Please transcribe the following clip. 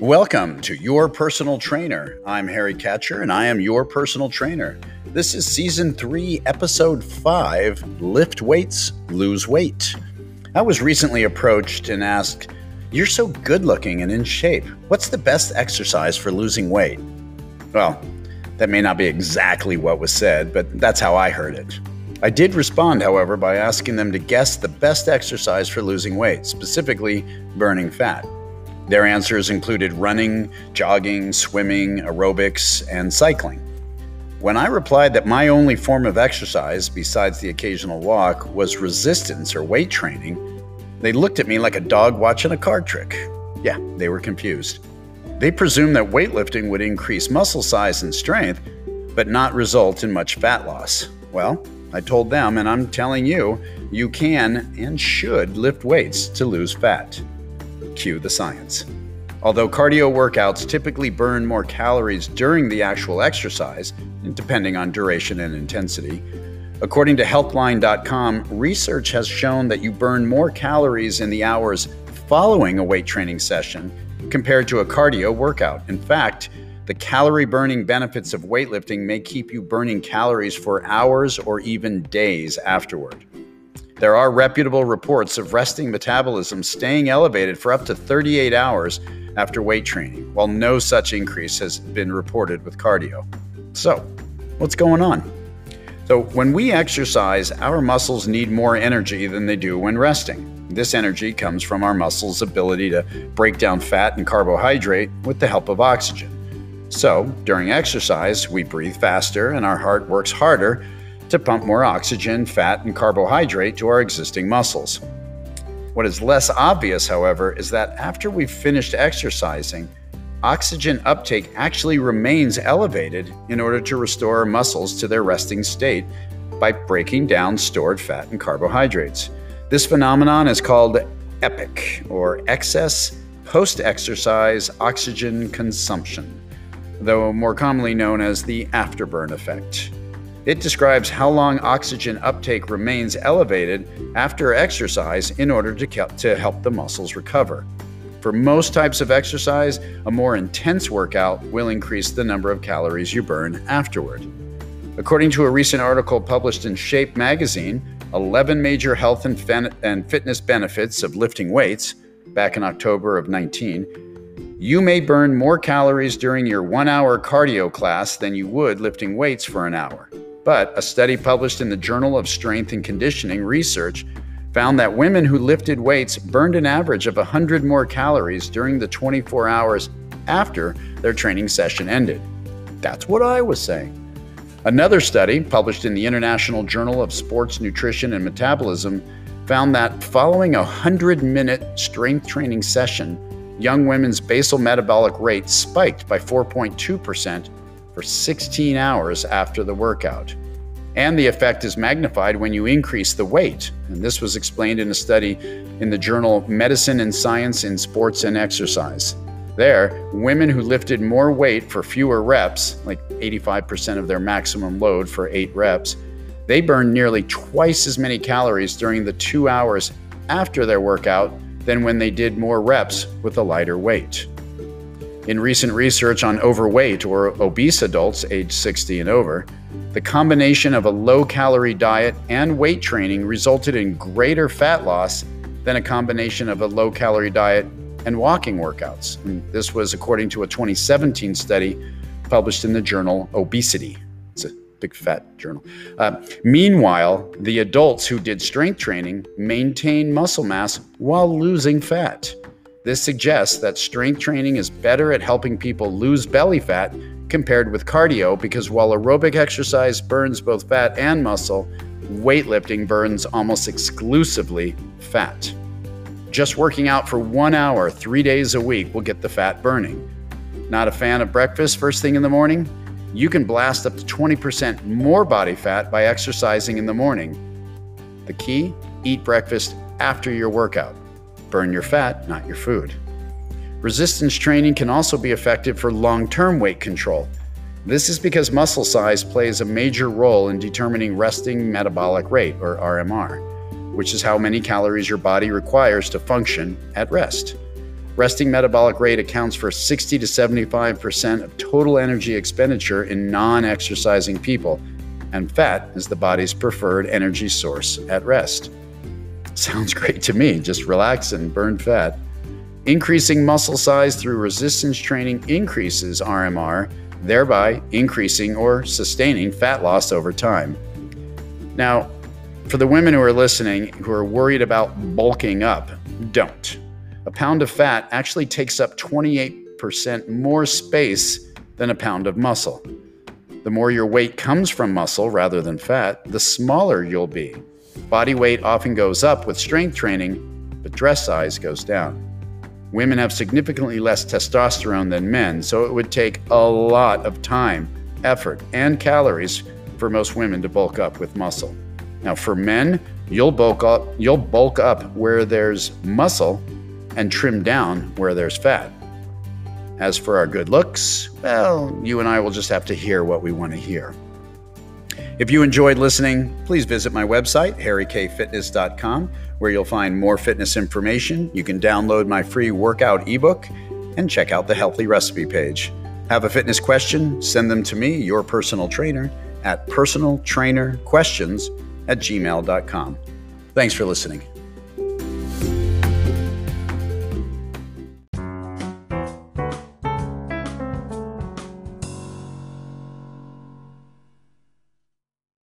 Welcome to Your Personal Trainer. I'm Harry Catcher and I am your personal trainer. This is season three, episode five Lift Weights, Lose Weight. I was recently approached and asked, You're so good looking and in shape. What's the best exercise for losing weight? Well, that may not be exactly what was said, but that's how I heard it. I did respond, however, by asking them to guess the best exercise for losing weight, specifically burning fat. Their answers included running, jogging, swimming, aerobics, and cycling. When I replied that my only form of exercise, besides the occasional walk, was resistance or weight training, they looked at me like a dog watching a card trick. Yeah, they were confused. They presumed that weightlifting would increase muscle size and strength, but not result in much fat loss. Well, I told them, and I'm telling you, you can and should lift weights to lose fat. Cue the science. Although cardio workouts typically burn more calories during the actual exercise, depending on duration and intensity, according to Healthline.com, research has shown that you burn more calories in the hours following a weight training session compared to a cardio workout. In fact, the calorie burning benefits of weightlifting may keep you burning calories for hours or even days afterward. There are reputable reports of resting metabolism staying elevated for up to 38 hours after weight training, while no such increase has been reported with cardio. So, what's going on? So, when we exercise, our muscles need more energy than they do when resting. This energy comes from our muscles' ability to break down fat and carbohydrate with the help of oxygen. So, during exercise, we breathe faster and our heart works harder to pump more oxygen, fat, and carbohydrate to our existing muscles. What is less obvious, however, is that after we've finished exercising, oxygen uptake actually remains elevated in order to restore our muscles to their resting state by breaking down stored fat and carbohydrates. This phenomenon is called EPOC, or excess post exercise oxygen consumption though more commonly known as the afterburn effect. It describes how long oxygen uptake remains elevated after exercise in order to, to help the muscles recover. For most types of exercise, a more intense workout will increase the number of calories you burn afterward. According to a recent article published in Shape magazine, 11 major health and, and fitness benefits of lifting weights back in October of 19 you may burn more calories during your one hour cardio class than you would lifting weights for an hour. But a study published in the Journal of Strength and Conditioning Research found that women who lifted weights burned an average of 100 more calories during the 24 hours after their training session ended. That's what I was saying. Another study, published in the International Journal of Sports Nutrition and Metabolism, found that following a 100 minute strength training session, young women's basal metabolic rate spiked by 4.2% for 16 hours after the workout. And the effect is magnified when you increase the weight. And this was explained in a study in the journal Medicine and Science in Sports and Exercise. There, women who lifted more weight for fewer reps, like 85% of their maximum load for eight reps, they burned nearly twice as many calories during the two hours after their workout than when they did more reps with a lighter weight. In recent research on overweight or obese adults aged 60 and over, the combination of a low calorie diet and weight training resulted in greater fat loss than a combination of a low calorie diet and walking workouts. And this was according to a 2017 study published in the journal Obesity It's a big fat journal. Uh, meanwhile, the adults who did strength training maintained muscle mass while losing fat. This suggests that strength training is better at helping people lose belly fat compared with cardio because while aerobic exercise burns both fat and muscle, weightlifting burns almost exclusively fat. Just working out for one hour, three days a week will get the fat burning. Not a fan of breakfast first thing in the morning? you can blast up to 20% more body fat by exercising in the morning. The key eat breakfast after your workout. Burn your fat, not your food. Resistance training can also be effective for long term weight control. This is because muscle size plays a major role in determining resting metabolic rate, or RMR, which is how many calories your body requires to function at rest. Resting metabolic rate accounts for 60 to 75% of total energy expenditure in non exercising people, and fat is the body's preferred energy source at rest. Sounds great to me. Just relax and burn fat. Increasing muscle size through resistance training increases RMR, thereby increasing or sustaining fat loss over time. Now, for the women who are listening who are worried about bulking up, don't a pound of fat actually takes up 28% more space than a pound of muscle. The more your weight comes from muscle rather than fat, the smaller you'll be. Body weight often goes up with strength training, but dress size goes down. Women have significantly less testosterone than men, so it would take a lot of time, effort, and calories for most women to bulk up with muscle. Now, for men, you'll bulk up, you'll bulk up where there's muscle and trim down where there's fat. As for our good looks, well, you and I will just have to hear what we want to hear. If you enjoyed listening, please visit my website, harrykfitness.com, where you'll find more fitness information. You can download my free workout ebook and check out the healthy recipe page. Have a fitness question? Send them to me, your personal trainer, at personaltrainerquestions at gmail.com. Thanks for listening.